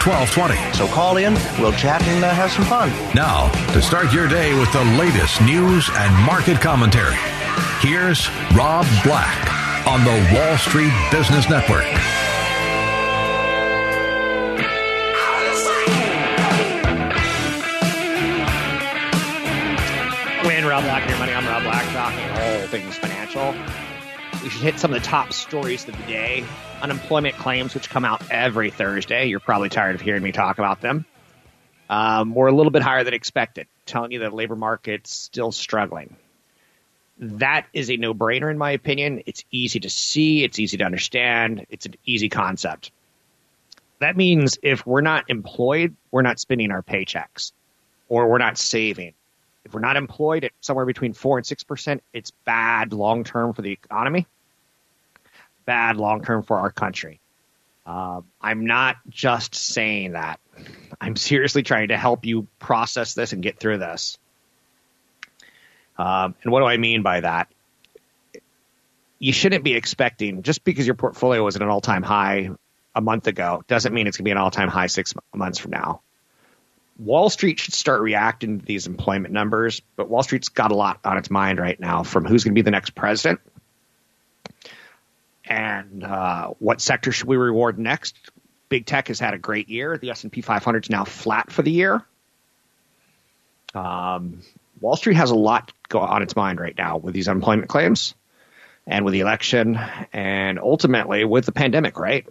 1220. So call in, we'll chat and uh, have some fun. Now, to start your day with the latest news and market commentary, here's Rob Black on the Wall Street Business Network. When Rob Black and your money, I'm Rob Black, talking all things financial. We should hit some of the top stories of the day. Unemployment claims, which come out every Thursday. You're probably tired of hearing me talk about them. Um, we're a little bit higher than expected, telling you that the labor market's still struggling. That is a no brainer, in my opinion. It's easy to see, it's easy to understand, it's an easy concept. That means if we're not employed, we're not spending our paychecks or we're not saving. If we're not employed at somewhere between four and six percent, it's bad long term for the economy, bad long term for our country. Uh, I'm not just saying that. I'm seriously trying to help you process this and get through this. Um, and what do I mean by that? You shouldn't be expecting just because your portfolio was at an all time high a month ago doesn't mean it's going to be an all time high six months from now. Wall Street should start reacting to these employment numbers, but Wall Street's got a lot on its mind right now from who's going to be the next president and uh, what sector should we reward next. Big tech has had a great year. The S&P 500 is now flat for the year. Um, Wall Street has a lot on its mind right now with these unemployment claims and with the election and ultimately with the pandemic, right?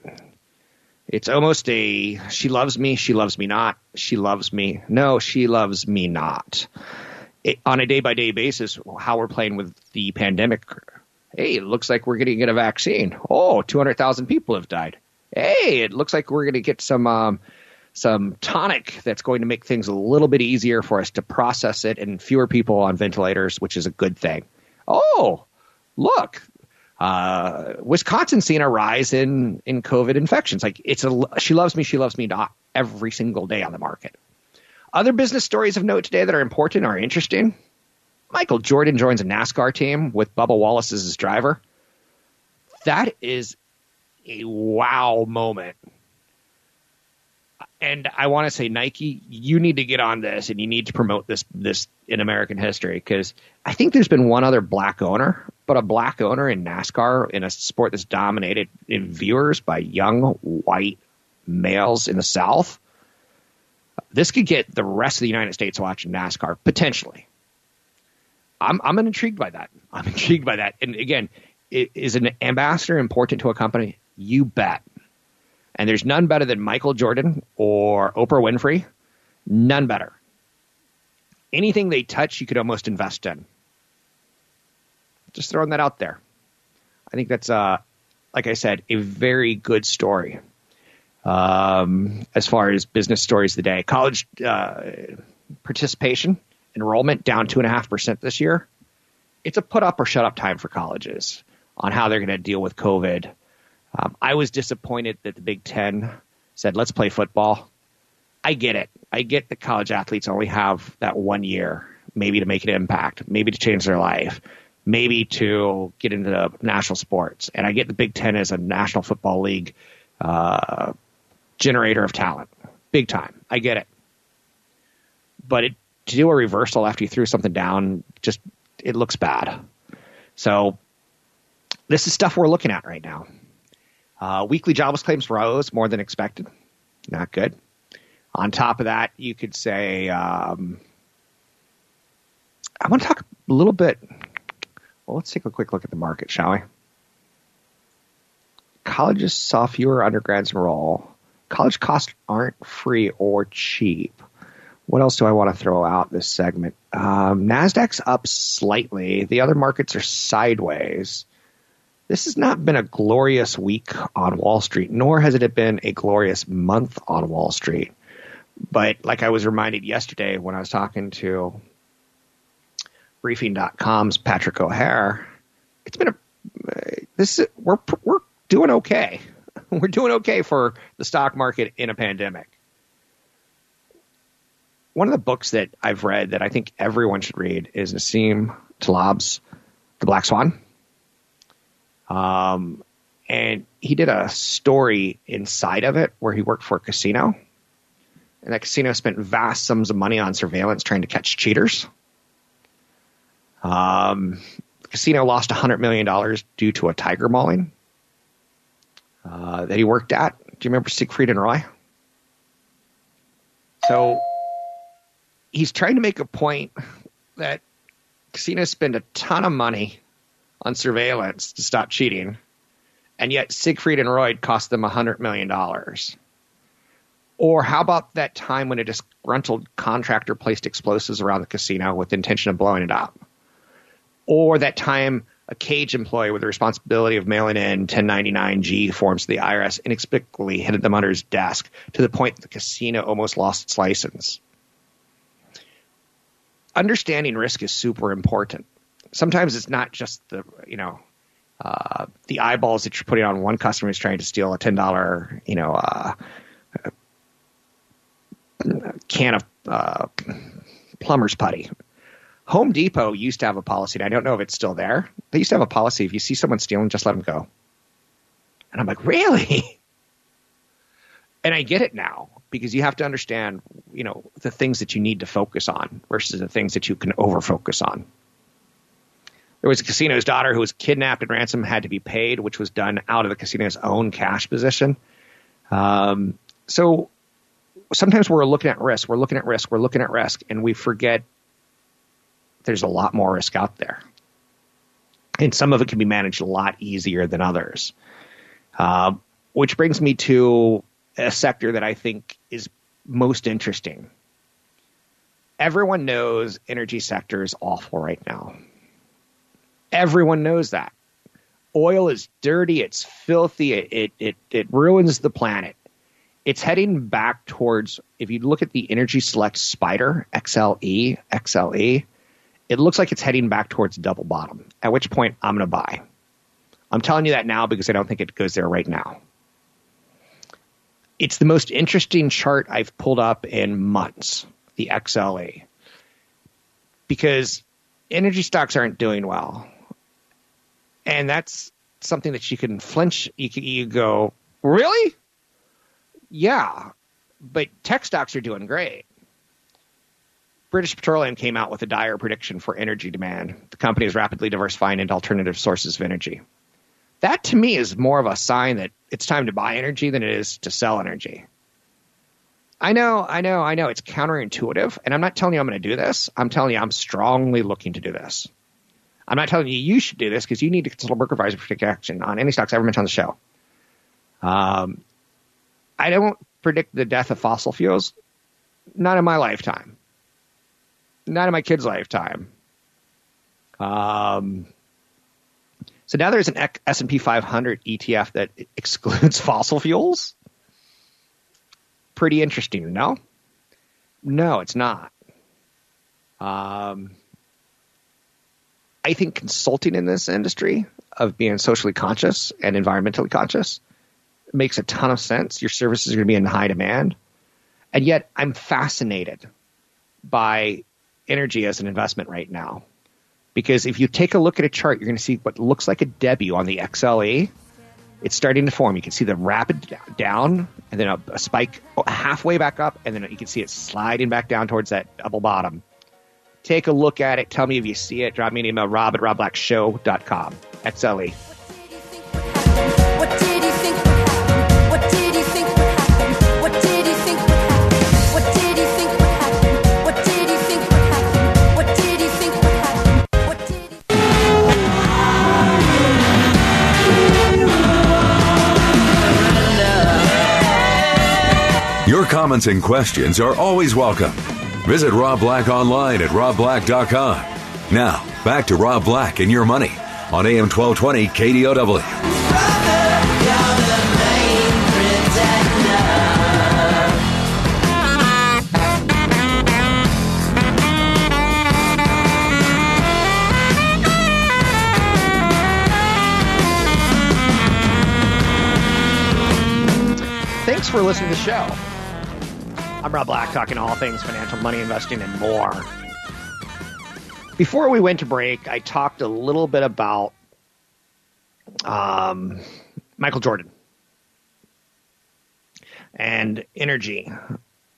It's almost a she loves me, she loves me not, she loves me. No, she loves me not. It, on a day by day basis, how we're playing with the pandemic. Hey, it looks like we're going to get a vaccine. Oh, 200,000 people have died. Hey, it looks like we're going to get some um, some tonic that's going to make things a little bit easier for us to process it and fewer people on ventilators, which is a good thing. Oh, look, uh, Wisconsin seeing a rise in in COVID infections. Like it's a she loves me, she loves me not every single day on the market. Other business stories of note today that are important are interesting. Michael Jordan joins a NASCAR team with Bubba Wallace as his driver. That is a wow moment. And I want to say Nike, you need to get on this and you need to promote this this in American history because I think there's been one other black owner, but a black owner in NASCAR in a sport that's dominated in viewers by young white males in the South. This could get the rest of the United States watching NASCAR potentially. I'm I'm intrigued by that. I'm intrigued by that. And again, is an ambassador important to a company? You bet. And there's none better than Michael Jordan or Oprah Winfrey. None better. Anything they touch, you could almost invest in. Just throwing that out there. I think that's, uh, like I said, a very good story um, as far as business stories of the day. College uh, participation, enrollment down 2.5% this year. It's a put up or shut up time for colleges on how they're going to deal with COVID um, I was disappointed that the Big Ten said, let's play football. I get it. I get that college athletes only have that one year, maybe to make an impact, maybe to change their life, maybe to get into national sports. And I get the Big Ten as a National Football League uh, generator of talent, big time. I get it. But it, to do a reversal after you threw something down, just it looks bad. So this is stuff we're looking at right now. Uh, weekly jobless claims rose more than expected. Not good. On top of that, you could say, um, I want to talk a little bit. Well, let's take a quick look at the market, shall we? Colleges saw fewer undergrads enroll. College costs aren't free or cheap. What else do I want to throw out this segment? Um, Nasdaq's up slightly. The other markets are sideways. This has not been a glorious week on Wall Street, nor has it been a glorious month on Wall Street. But like I was reminded yesterday when I was talking to briefing.com's Patrick O'Hare, it's been a this is, we're we're doing okay. We're doing okay for the stock market in a pandemic. One of the books that I've read that I think everyone should read is Nassim Taleb's The Black Swan. Um, and he did a story inside of it where he worked for a casino. And that casino spent vast sums of money on surveillance trying to catch cheaters. Um, the casino lost $100 million due to a tiger mauling uh, that he worked at. Do you remember Siegfried and Roy? So he's trying to make a point that casinos spend a ton of money on surveillance to stop cheating, and yet Siegfried and Roy cost them $100 million. Or how about that time when a disgruntled contractor placed explosives around the casino with the intention of blowing it up? Or that time a cage employee with the responsibility of mailing in 1099G forms to the IRS inexplicably hid them under his desk to the point the casino almost lost its license. Understanding risk is super important. Sometimes it's not just the, you know, uh, the eyeballs that you're putting on one customer who's trying to steal a $10, you know, uh, can of uh, plumber's putty Home Depot used to have a policy, and I don't know if it's still there. They used to have a policy: if you see someone stealing, just let them go. And I'm like, really? And I get it now because you have to understand, you know, the things that you need to focus on versus the things that you can over focus on. There was a casino's daughter who was kidnapped and ransom had to be paid, which was done out of the casino's own cash position. Um, so sometimes we're looking at risk, we're looking at risk, we're looking at risk, and we forget there's a lot more risk out there. And some of it can be managed a lot easier than others. Uh, which brings me to a sector that I think most interesting. Everyone knows energy sector is awful right now. Everyone knows that. Oil is dirty, it's filthy, it, it, it, it ruins the planet. It's heading back towards, if you look at the Energy Select Spider, XLE, XLE, it looks like it's heading back towards double bottom, at which point I'm going to buy. I'm telling you that now because I don't think it goes there right now. It's the most interesting chart I've pulled up in months, the XLE, because energy stocks aren't doing well. And that's something that you can flinch. You, can, you go, really? Yeah. But tech stocks are doing great. British Petroleum came out with a dire prediction for energy demand. The company is rapidly diversifying into alternative sources of energy. That to me is more of a sign that it's time to buy energy than it is to sell energy. I know, I know, I know it's counterintuitive, and I'm not telling you I'm going to do this. I'm telling you I'm strongly looking to do this. I'm not telling you you should do this because you need to consult a broker advisor for take action on any stocks I ever mentioned on the show. Um, I don't predict the death of fossil fuels, not in my lifetime not in my kid's lifetime. Um, so now there's an S&P 500 ETF that excludes fossil fuels. Pretty interesting, no? No, it's not. Um, I think consulting in this industry of being socially conscious and environmentally conscious makes a ton of sense. Your services are going to be in high demand. And yet I'm fascinated by energy as an investment right now Because if you take a look at a chart, you're going to see what looks like a W on the XLE. It's starting to form. You can see the rapid down and then a, a spike oh, halfway back up, and then you can see it sliding back down towards that double bottom. Take a look at it. Tell me if you see it. Drop me an email, rob at robblackshow.com. XLE. Comments and questions are always welcome. Visit Rob Black online at robblack.com. Now, back to Rob Black and your money on AM 1220 KDOW. Thanks for listening to the show. I'm Rob Black, talking all things financial, money, investing, and more. Before we went to break, I talked a little bit about um, Michael Jordan and energy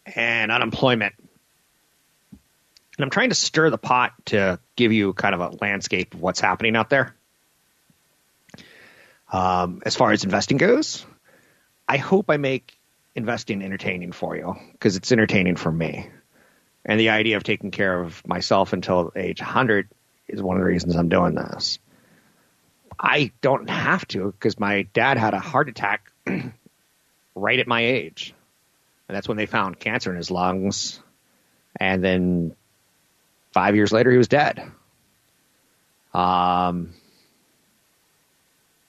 and unemployment. And I'm trying to stir the pot to give you kind of a landscape of what's happening out there. Um, as far as investing goes, I hope I make investing entertaining for you because it's entertaining for me. And the idea of taking care of myself until age 100 is one of the reasons I'm doing this. I don't have to because my dad had a heart attack right at my age. And that's when they found cancer in his lungs. And then five years later, he was dead. Um,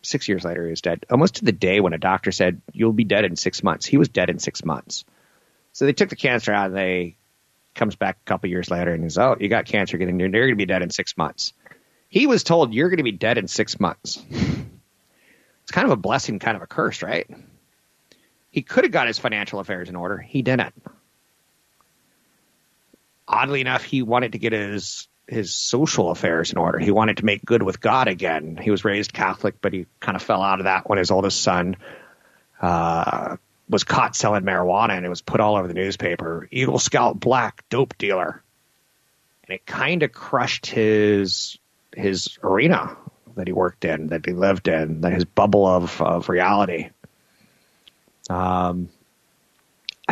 six years later, he was dead. Almost to the day when a doctor said, You'll be dead in six months. He was dead in six months. So they took the cancer out and they comes back a couple years later and he's, Oh, you got cancer. You're going to be dead in six months. He was told, You're going to be dead in six months. it's kind of a blessing, kind of a curse, right? He could have got his financial affairs in order. He didn't. Oddly enough, he wanted to get his his social affairs in order. He wanted to make good with God again. He was raised Catholic, but he kind of fell out of that when his oldest son uh, was caught selling marijuana, and it was put all over the newspaper. Eagle Scout Black dope dealer, and it kind of crushed his his arena that he worked in, that he lived in, that his bubble of of reality. Um,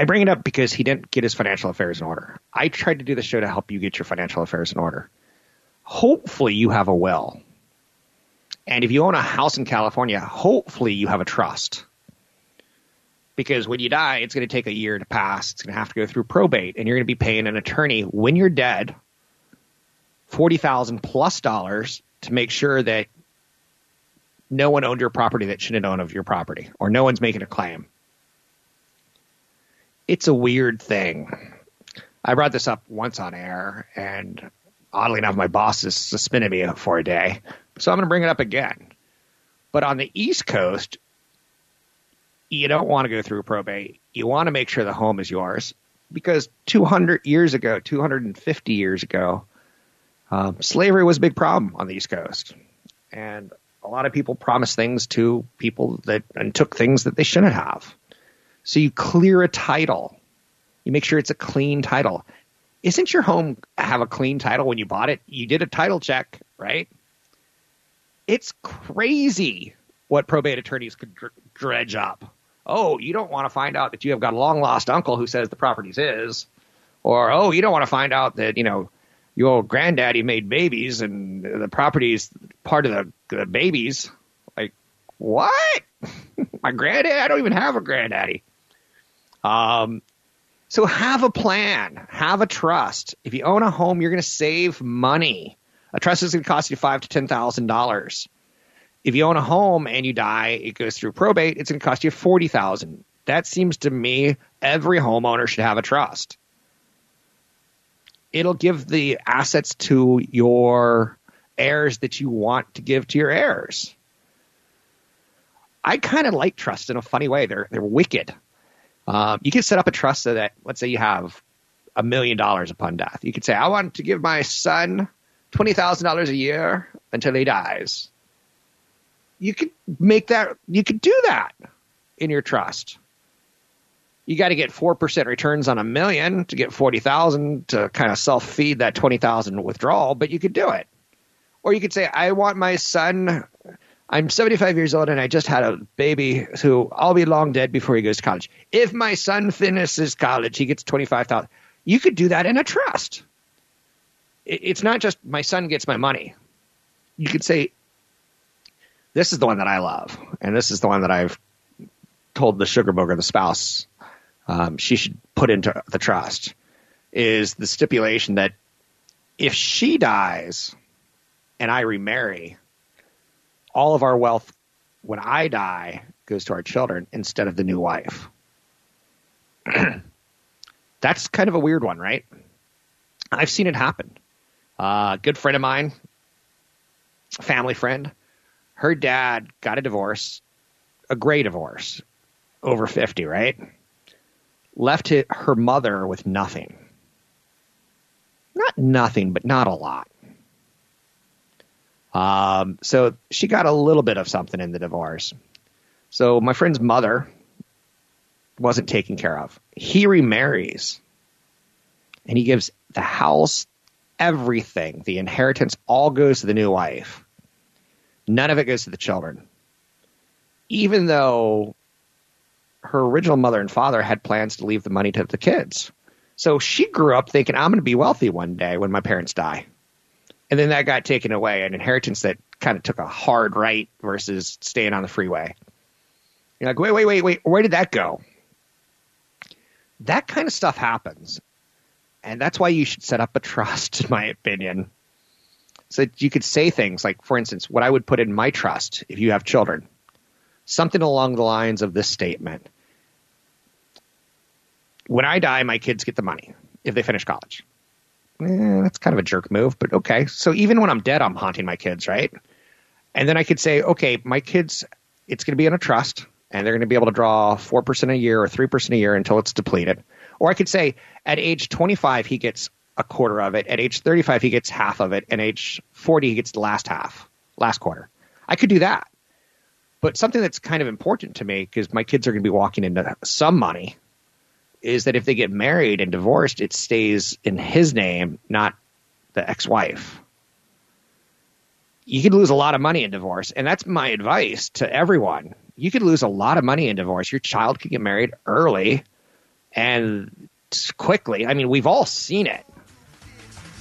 I bring it up because he didn't get his financial affairs in order. I tried to do the show to help you get your financial affairs in order. Hopefully, you have a will. And if you own a house in California, hopefully you have a trust. Because when you die, it's going to take a year to pass. It's going to have to go through probate, and you're going to be paying an attorney when you're dead forty thousand plus dollars to make sure that no one owned your property that shouldn't own of your property, or no one's making a claim it's a weird thing. I brought this up once on air, and oddly enough, my boss has suspended me for a day. So I'm going to bring it up again. But on the East Coast, you don't want to go through probate. You want to make sure the home is yours because 200 years ago, 250 years ago, um, slavery was a big problem on the East Coast. And a lot of people promised things to people that and took things that they shouldn't have. So you clear a title. You make sure it's a clean title. Isn't your home have a clean title when you bought it? You did a title check, right? It's crazy what probate attorneys could dredge up. Oh, you don't want to find out that you have got a long lost uncle who says the property's his, or oh, you don't want to find out that you know your old granddaddy made babies and the property's part of the, the babies. Like what? My granddad? I don't even have a granddaddy. Um, so have a plan, have a trust. If you own a home, you're going to save money. A trust is going to cost you five to ten thousand dollars. If you own a home and you die, it goes through probate. It's going to cost you forty thousand. That seems to me every homeowner should have a trust. It'll give the assets to your heirs that you want to give to your heirs. I kind of like trust in a funny way. They're they're wicked. Um, you can set up a trust so that let's say you have a million dollars upon death. You could say, I want to give my son twenty thousand dollars a year until he dies. You could make that. You could do that in your trust. You got to get four percent returns on a million to get forty thousand to kind of self feed that twenty thousand withdrawal, but you could do it. Or you could say, I want my son. I'm 75 years old and I just had a baby who I'll be long dead before he goes to college. If my son finishes college, he gets 25,000. You could do that in a trust. It's not just my son gets my money. You could say, this is the one that I love, and this is the one that I've told the sugar booger, the spouse, um, she should put into the trust. Is the stipulation that if she dies and I remarry, all of our wealth when I die goes to our children instead of the new wife. That's kind of a weird one, right? I've seen it happen. Uh, a good friend of mine, family friend, her dad got a divorce, a gray divorce, over 50, right? Left her mother with nothing. Not nothing, but not a lot. Um, so she got a little bit of something in the divorce. So my friend's mother wasn't taken care of. He remarries and he gives the house, everything, the inheritance all goes to the new wife. None of it goes to the children. Even though her original mother and father had plans to leave the money to the kids. So she grew up thinking, I'm going to be wealthy one day when my parents die. And then that got taken away, an inheritance that kind of took a hard right versus staying on the freeway. You're like, wait, wait, wait, wait, where did that go? That kind of stuff happens. And that's why you should set up a trust, in my opinion. So that you could say things like, for instance, what I would put in my trust if you have children. Something along the lines of this statement. When I die, my kids get the money if they finish college. Eh, that's kind of a jerk move, but okay. So even when I'm dead, I'm haunting my kids, right? And then I could say, okay, my kids, it's going to be in a trust, and they're going to be able to draw 4% a year or 3% a year until it's depleted. Or I could say, at age 25, he gets a quarter of it. At age 35, he gets half of it. And age 40, he gets the last half, last quarter. I could do that. But something that's kind of important to me, because my kids are going to be walking into some money, is that if they get married and divorced, it stays in his name, not the ex wife. You could lose a lot of money in divorce. And that's my advice to everyone. You could lose a lot of money in divorce. Your child could get married early and quickly. I mean, we've all seen it.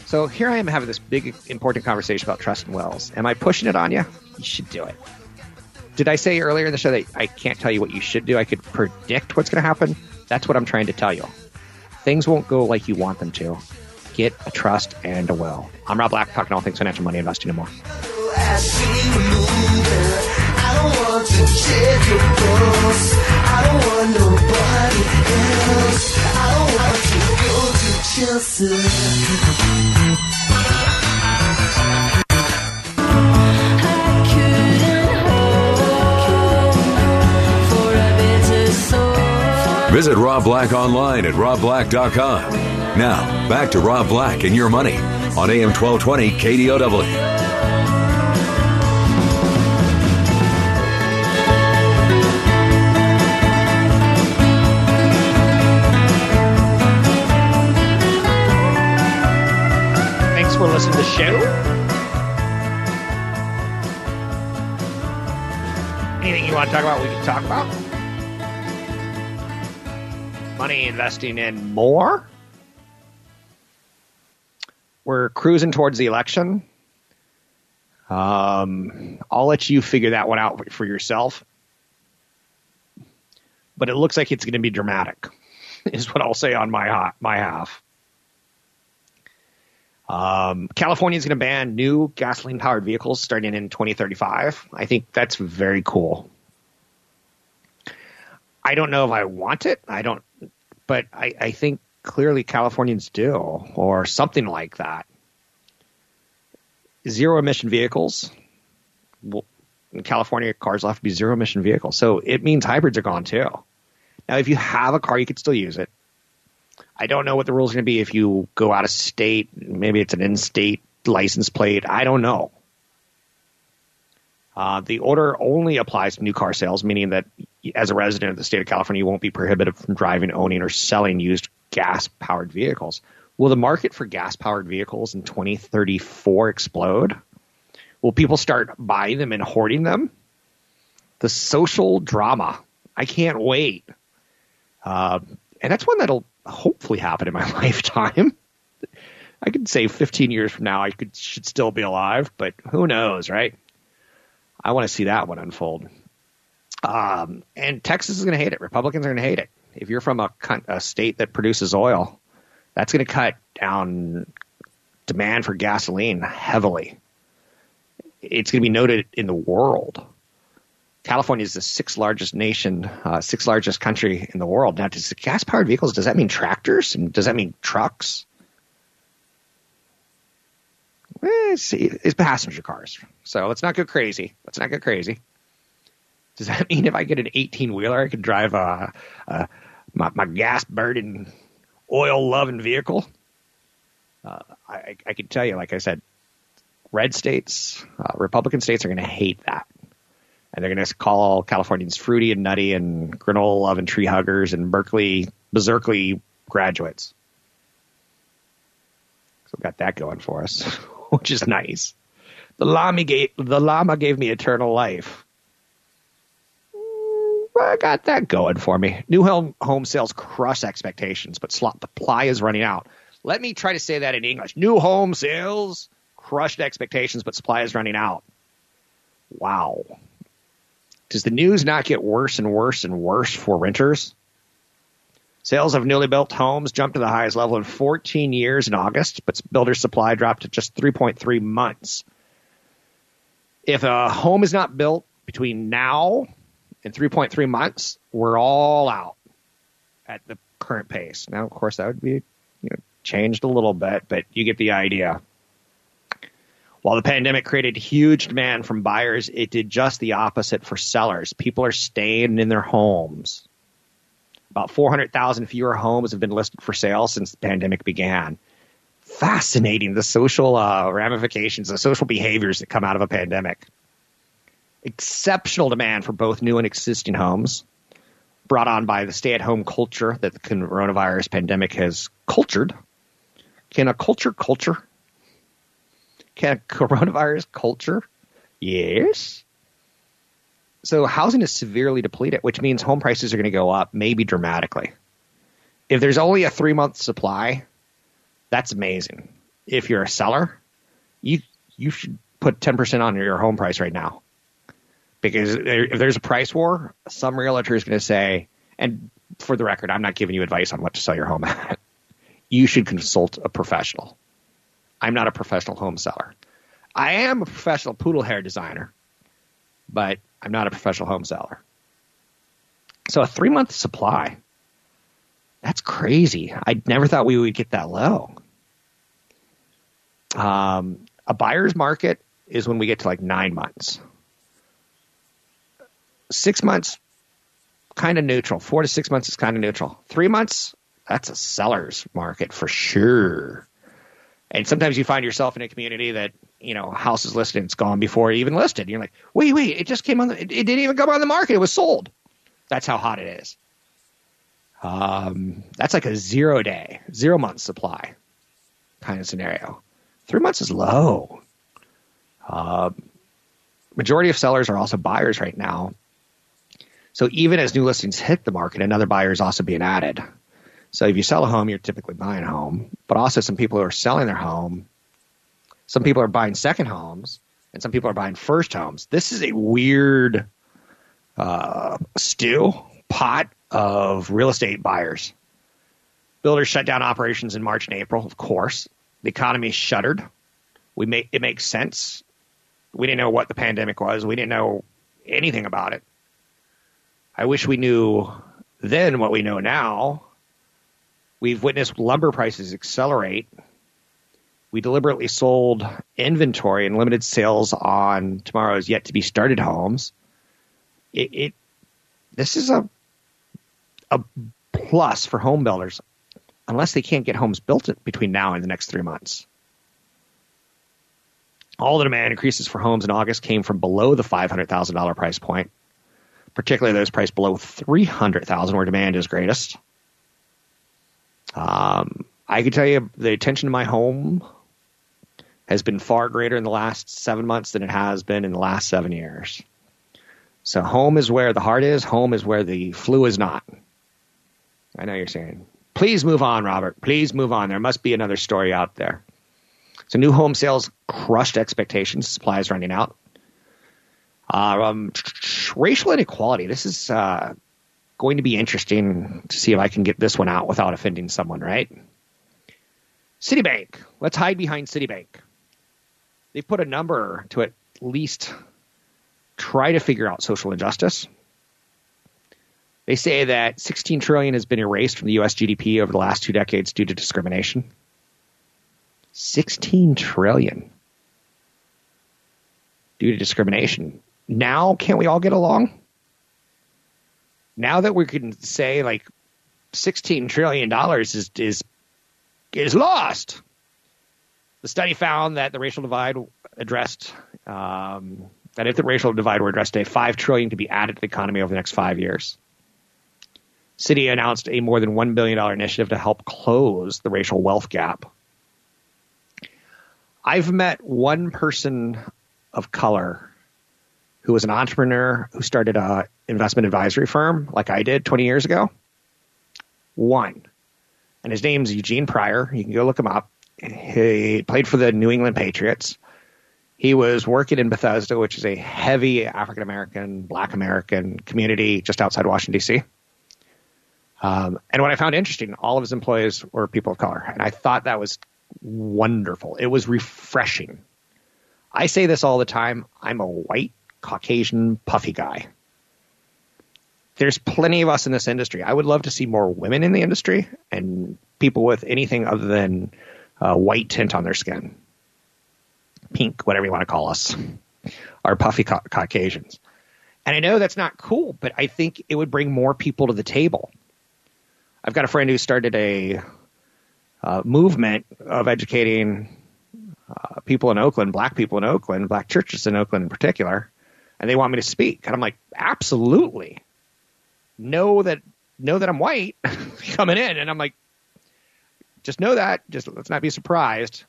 So here I am having this big, important conversation about trust and wills. Am I pushing it on you? You should do it. Did I say earlier in the show that I can't tell you what you should do? I could predict what's going to happen. That's what I'm trying to tell you. Things won't go like you want them to. Get a trust and a will. I'm Rob Black, talking all things financial, money, investing, and more. Visit Rob Black online at robblack.com. Now, back to Rob Black and your money on AM 1220 KDOW. Thanks for listening to the show. Anything you want to talk about, we can talk about. Money investing in more. We're cruising towards the election. Um, I'll let you figure that one out for yourself. But it looks like it's going to be dramatic, is what I'll say on my my half. Um, California is going to ban new gasoline powered vehicles starting in 2035. I think that's very cool. I don't know if I want it. I don't, but I, I think clearly Californians do, or something like that. Zero emission vehicles. Well, in California, cars will have to be zero emission vehicles. So it means hybrids are gone too. Now, if you have a car, you could still use it. I don't know what the rules are going to be if you go out of state. Maybe it's an in-state license plate. I don't know. Uh, the order only applies to new car sales, meaning that as a resident of the state of California, you won't be prohibited from driving, owning, or selling used gas powered vehicles. Will the market for gas powered vehicles in 2034 explode? Will people start buying them and hoarding them? The social drama. I can't wait. Uh, and that's one that'll hopefully happen in my lifetime. I could say 15 years from now, I could should still be alive, but who knows, right? I want to see that one unfold. Um, and Texas is going to hate it. Republicans are going to hate it. If you're from a, a state that produces oil, that's going to cut down demand for gasoline heavily. It's going to be noted in the world. California is the sixth largest nation, uh, sixth largest country in the world. Now, does gas powered vehicles, does that mean tractors? And does that mean trucks? Eh, it's, it's passenger cars. So let's not go crazy. Let's not go crazy. Does that mean if I get an 18 wheeler, I can drive a, a my, my gas burning, oil loving vehicle? Uh, I, I can tell you, like I said, red states, uh, Republican states are going to hate that. And they're going to call Californians fruity and nutty and granola loving tree huggers and Berkeley, berserkly graduates. So we've got that going for us, which is nice. The llama gave, the llama gave me eternal life. I got that going for me. New home, home sales crush expectations, but supply is running out. Let me try to say that in English. New home sales crushed expectations, but supply is running out. Wow. Does the news not get worse and worse and worse for renters? Sales of newly built homes jumped to the highest level in 14 years in August, but builder supply dropped to just 3.3 months. If a home is not built between now and 3.3 months, we're all out at the current pace. Now, of course, that would be you know, changed a little bit, but you get the idea. While the pandemic created huge demand from buyers, it did just the opposite for sellers. People are staying in their homes. About 400,000 fewer homes have been listed for sale since the pandemic began. Fascinating the social uh, ramifications, the social behaviors that come out of a pandemic. Exceptional demand for both new and existing homes, brought on by the stay at home culture that the coronavirus pandemic has cultured. Can a culture culture? Can a coronavirus culture? Yes. So housing is severely depleted, which means home prices are going to go up, maybe dramatically. If there's only a three month supply, that's amazing. If you're a seller, you you should put ten percent on your home price right now, because if there's a price war, some realtor is going to say, and for the record, I'm not giving you advice on what to sell your home at. You should consult a professional. I'm not a professional home seller. I am a professional poodle hair designer, but I'm not a professional home seller. So a three month supply, that's crazy. I never thought we would get that low. Um, a buyer's market is when we get to like nine months. Six months, kind of neutral. Four to six months is kind of neutral. Three months, that's a seller's market for sure. And sometimes you find yourself in a community that, you know, house is listed and it's gone before it even listed. You're like, wait, wait, it just came on, the, it, it didn't even come on the market. It was sold. That's how hot it is. Um, that's like a zero day, zero month supply kind of scenario. Three months is low. Uh, majority of sellers are also buyers right now. So even as new listings hit the market, another buyer is also being added. So if you sell a home, you're typically buying a home, but also some people are selling their home, some people are buying second homes, and some people are buying first homes. This is a weird uh, stew pot of real estate buyers. Builders shut down operations in March and April, of course. The economy shuttered. We make it makes sense. We didn't know what the pandemic was. We didn't know anything about it. I wish we knew then what we know now. We've witnessed lumber prices accelerate. We deliberately sold inventory and limited sales on tomorrow's yet to be started homes. It, it this is a a plus for home builders unless they can't get homes built between now and the next three months. All the demand increases for homes in August came from below the $500,000 price point, particularly those priced below 300,000 where demand is greatest. Um, I can tell you the attention to my home has been far greater in the last seven months than it has been in the last seven years. So home is where the heart is. Home is where the flu is not. I know you're saying, please move on, Robert. Please move on. There must be another story out there. So new home sales crushed expectations. Supply is running out. Uh, um, racial inequality. This is uh, going to be interesting to see if I can get this one out without offending someone, right? Citibank. Let's hide behind Citibank. They've put a number to at least try to figure out social injustice. They say that 16 trillion has been erased from the US GDP over the last two decades due to discrimination. 16 trillion due to discrimination. Now, can't we all get along? Now that we can say like 16 trillion dollars is is is lost. The study found that the racial divide addressed um, that if the racial divide were addressed today, five trillion could be added to the economy over the next five years. Citi announced a more than one billion dollar initiative to help close the racial wealth gap. I've met one person of color who was an entrepreneur who started a investment advisory firm like I did 20 years ago. One. And his name's Eugene Pryor. You can go look him up. He played for the New England Patriots. He was working in Bethesda, which is a heavy African American, Black American community just outside Washington, D.C. Um, and what I found interesting, all of his employees were people of color. And I thought that was wonderful. It was refreshing. I say this all the time. I'm a white, Caucasian, puffy guy. There's plenty of us in this industry. I would love to see more women in the industry and people with anything other than uh, white tint on their skin, pink, whatever you want to call us, are puffy ca- Caucasians. And I know that's not cool, but I think it would bring more people to the table. I've got a friend who started a uh, movement of educating uh, people in Oakland, black people in Oakland, black churches in Oakland in particular, and they want me to speak. And I'm like, absolutely. Know that know that I'm white coming in, and I'm like, just know that. Just let's not be surprised.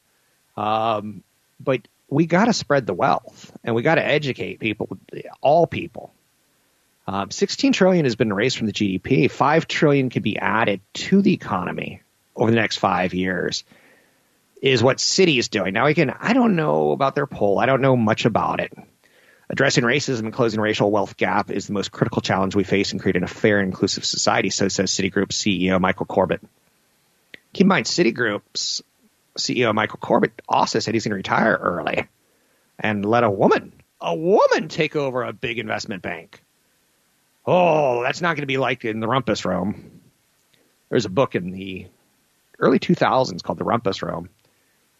Um, but we got to spread the wealth, and we got to educate people, all people. Um, 16 trillion has been raised from the GDP. Five trillion could be added to the economy over the next five years. Is what Citi is doing now. Again, I don't know about their poll. I don't know much about it. Addressing racism and closing racial wealth gap is the most critical challenge we face in creating a fair and inclusive society, so says Citigroup CEO Michael Corbat. Keep in mind, Citigroup's CEO Michael Corbat also said he's going to retire early and let a woman, a woman take over a big investment bank. Oh, that's not going to be like in the Rumpus Room. There's a book in the early 2000s called The Rumpus Room.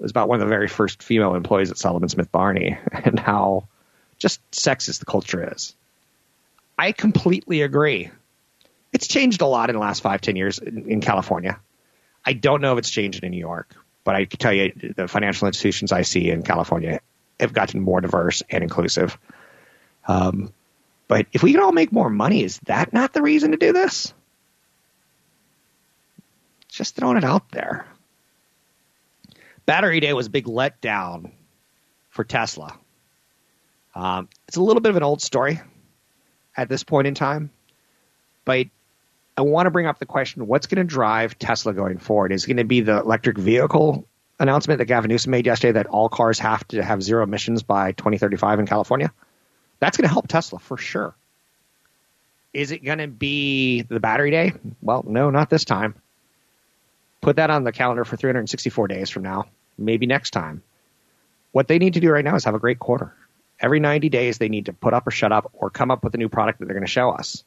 It was about one of the very first female employees at Salomon Smith Barney and how just sexist the culture is. I completely agree. It's changed a lot in the last five, ten years in, in California. I don't know if it's changed in New York, but I can tell you the financial institutions I see in California have gotten more diverse and inclusive. Um, but if we could all make more money, is that not the reason to do this? Just throwing it out there. Battery Day was a big letdown for Tesla. Um, it's a little bit of an old story at this point in time, but I want to bring up the question what's going to drive Tesla going forward? Is it going to be the electric vehicle announcement that Gavin Newsom made yesterday that all cars have to have zero emissions by 2035 in California? That's going to help Tesla for sure. Is it going to be the battery day? Well, no, not this time. Put that on the calendar for 364 days from now, maybe next time. What they need to do right now is have a great quarter. Every 90 days, they need to put up or shut up or come up with a new product that they're going to show us.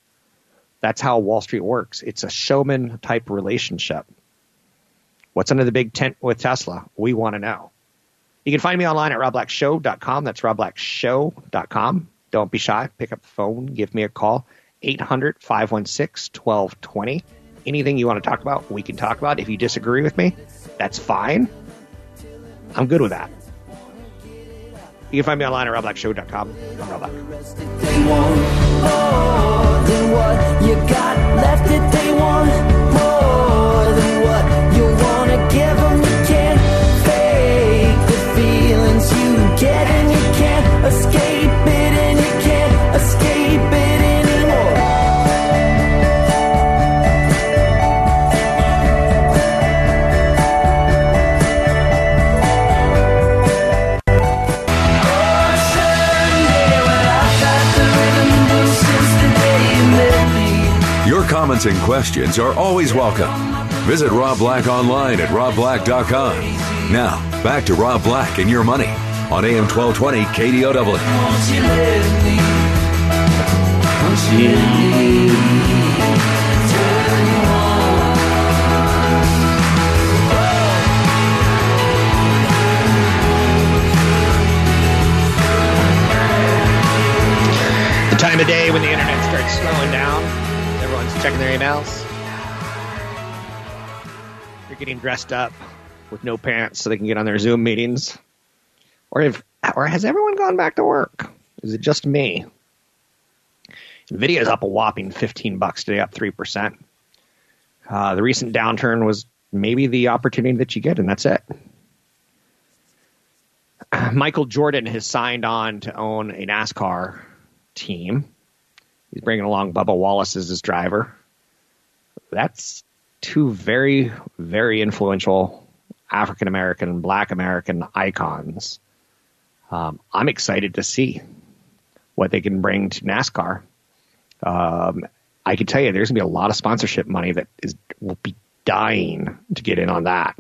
That's how Wall Street works. It's a showman type relationship. What's under the big tent with Tesla? We want to know. You can find me online at robblackshow.com. That's robblackshow.com. Don't be shy. Pick up the phone. Give me a call. 800 516 1220. Anything you want to talk about, we can talk about. If you disagree with me, that's fine. I'm good with that. You can find me online at robblackshow.com. I'm Rob Black. Comments and questions are always welcome. Visit Rob Black online at robblack.com. Now, back to Rob Black and your money on AM 1220 KDOW. Time of day when the internet starts slowing down, checking their emails. They're getting dressed up with no pants so they can get on their Zoom meetings. Or if, or has everyone gone back to work? Is it just me? Nvidia's up a whopping 15 bucks today, up 3%. Uh, the recent downturn was maybe the opportunity that you get, and that's it. Michael Jordan has signed on to own a NASCAR team. He's bringing along Bubba Wallace as his driver. That's two very, very influential African American, and Black American icons. Um, I'm excited to see what they can bring to NASCAR. Um, I can tell you, there's going to be a lot of sponsorship money that is will be dying to get in on that.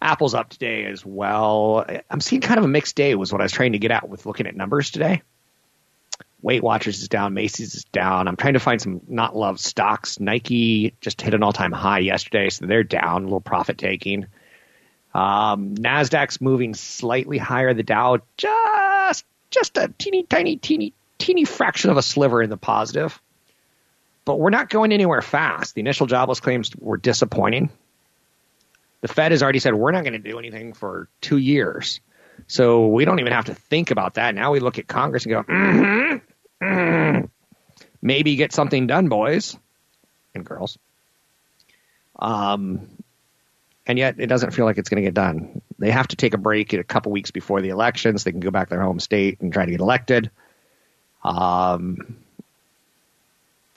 Apple's up today as well. I'm seeing kind of a mixed day. Was what I was trying to get at with looking at numbers today. Weight Watchers is down, Macy's is down. I'm trying to find some not loved stocks. Nike just hit an all time high yesterday, so they're down, a little profit taking. Um, Nasdaq's moving slightly higher. The Dow just just a teeny tiny teeny teeny fraction of a sliver in the positive. But we're not going anywhere fast. The initial jobless claims were disappointing. The Fed has already said we're not going to do anything for two years. So we don't even have to think about that. Now we look at Congress and go, mm-hmm, mm, maybe get something done, boys and girls. Um, and yet it doesn't feel like it's going to get done. They have to take a break a couple weeks before the elections. They can go back to their home state and try to get elected. Um,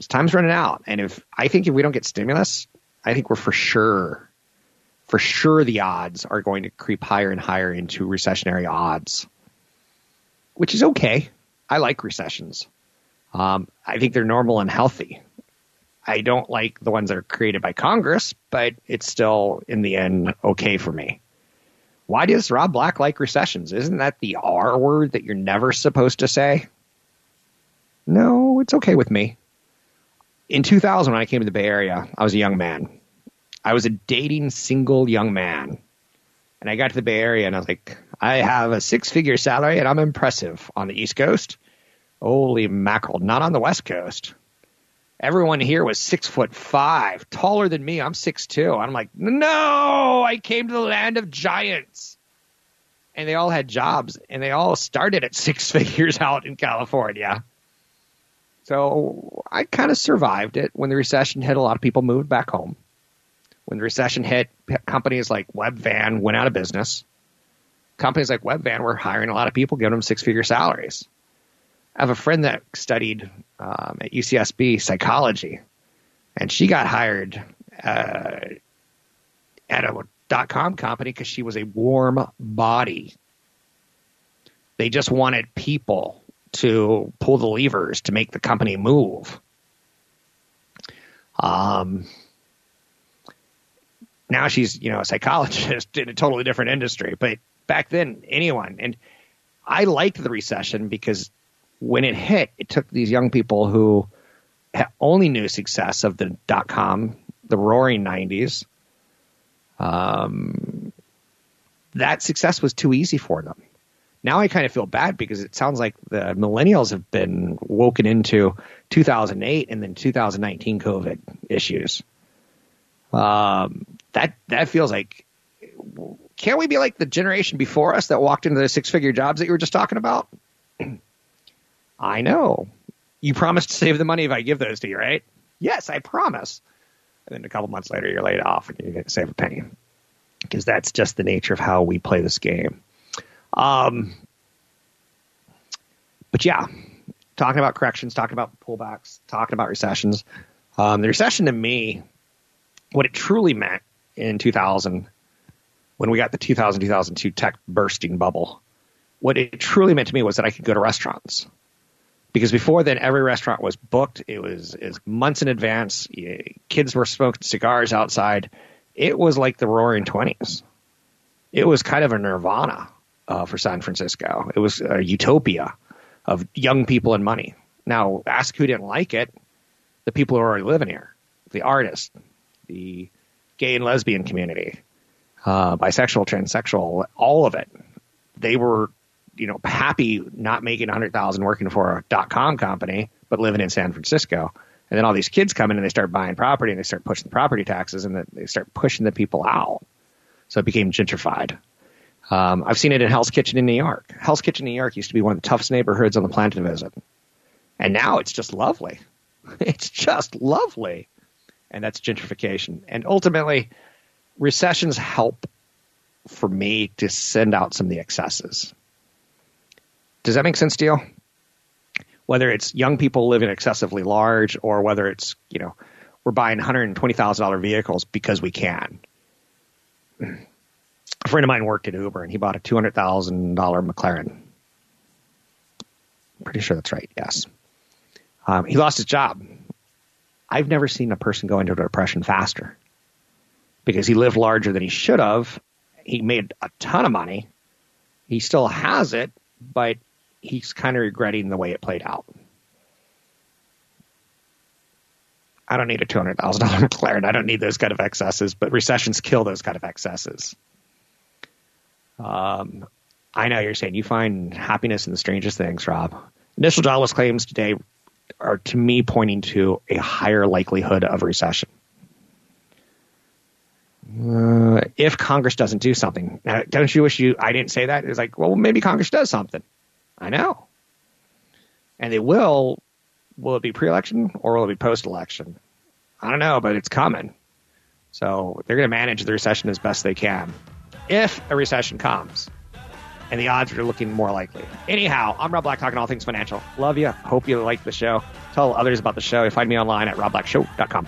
time's running out, and if I think if we don't get stimulus, I think we're for sure, for sure, the odds are going to creep higher and higher into recessionary odds, which is okay. I like recessions. Um, I think they're normal and healthy. I don't like the ones that are created by Congress, but it's still in the end okay for me. Why does Rob Black like recessions? Isn't that the R word that you're never supposed to say? No, it's okay with me. In 2000, when I came to the Bay Area, I was a young man. I was a dating single young man. And I got to the Bay Area and I was like, I have a six figure salary and I'm impressive on the East Coast. Holy mackerel, not on the West Coast. Everyone here was six foot five, taller than me. I'm six two. I'm like, no, I came to the land of giants. And they all had jobs and they all started at six figures out in California. So I kind of survived it. When the recession hit, a lot of people moved back home. When the recession hit, companies like Webvan went out of business. Companies like Webvan were hiring a lot of people, giving them six figure salaries. I have a friend that studied um, at UCSB psychology, and she got hired uh, at a dot com company because she was a warm body. They just wanted people to pull the levers to make the company move. Um, now she's you know a psychologist in a totally different industry, but back then anyone and I liked the recession because when it hit, it took these young people who only knew success of the dot com, the roaring '90s. Um, that success was too easy for them. Now I kind of feel bad because it sounds like the millennials have been woken into 2008 and then 2019 COVID issues. Um, that that feels like can't we be like the generation before us that walked into the six figure jobs that you were just talking about? I know. You promised to save the money if I give those to you, right? Yes, I promise. And then a couple months later, you're laid off and you get to save a penny because that's just the nature of how we play this game. Um, but yeah, talking about corrections, talking about pullbacks, talking about recessions. Um, the recession to me, what it truly meant in 2000, when we got the 2000 2002 tech bursting bubble, what it truly meant to me was that I could go to restaurants. Because before then, every restaurant was booked. It was, it was months in advance. Kids were smoking cigars outside. It was like the roaring 20s. It was kind of a nirvana uh, for San Francisco. It was a utopia of young people and money. Now, ask who didn't like it. The people who are already living here, the artists, the gay and lesbian community, uh, bisexual, transsexual, all of it. They were, you know, happy not making a hundred thousand working for a dot com company, but living in San Francisco. And then all these kids come in and they start buying property and they start pushing the property taxes and they start pushing the people out. So it became gentrified. Um, I've seen it in Hell's Kitchen in New York. Hell's Kitchen in New York used to be one of the toughest neighborhoods on the planet to visit. And now it's just lovely. It's just lovely. And that's gentrification. And ultimately, recessions help for me to send out some of the excesses. Does that make sense to you? Whether it's young people living excessively large or whether it's, you know, we're buying $120,000 vehicles because we can. A friend of mine worked at Uber and he bought a $200,000 McLaren. Pretty sure that's right, yes. Um, he lost his job. I've never seen a person go into a depression faster because he lived larger than he should have. He made a ton of money. He still has it, but he's kind of regretting the way it played out. I don't need a $200,000 McLaren. I don't need those kind of excesses, but recessions kill those kind of excesses. Um, I know you're saying you find happiness in the strangest things, Rob. Initial jobless claims today are, to me, pointing to a higher likelihood of recession. Uh, if Congress doesn't do something, now, don't you wish you? I didn't say that. It's like, well, maybe Congress does something. I know, and they will. Will it be pre-election or will it be post-election? I don't know, but it's coming. So they're going to manage the recession as best they can. If a recession comes, and the odds are looking more likely. Anyhow, I'm Rob Black talking all things financial. Love you. Hope you like the show. Tell others about the show. You find me online at robblackshow.com.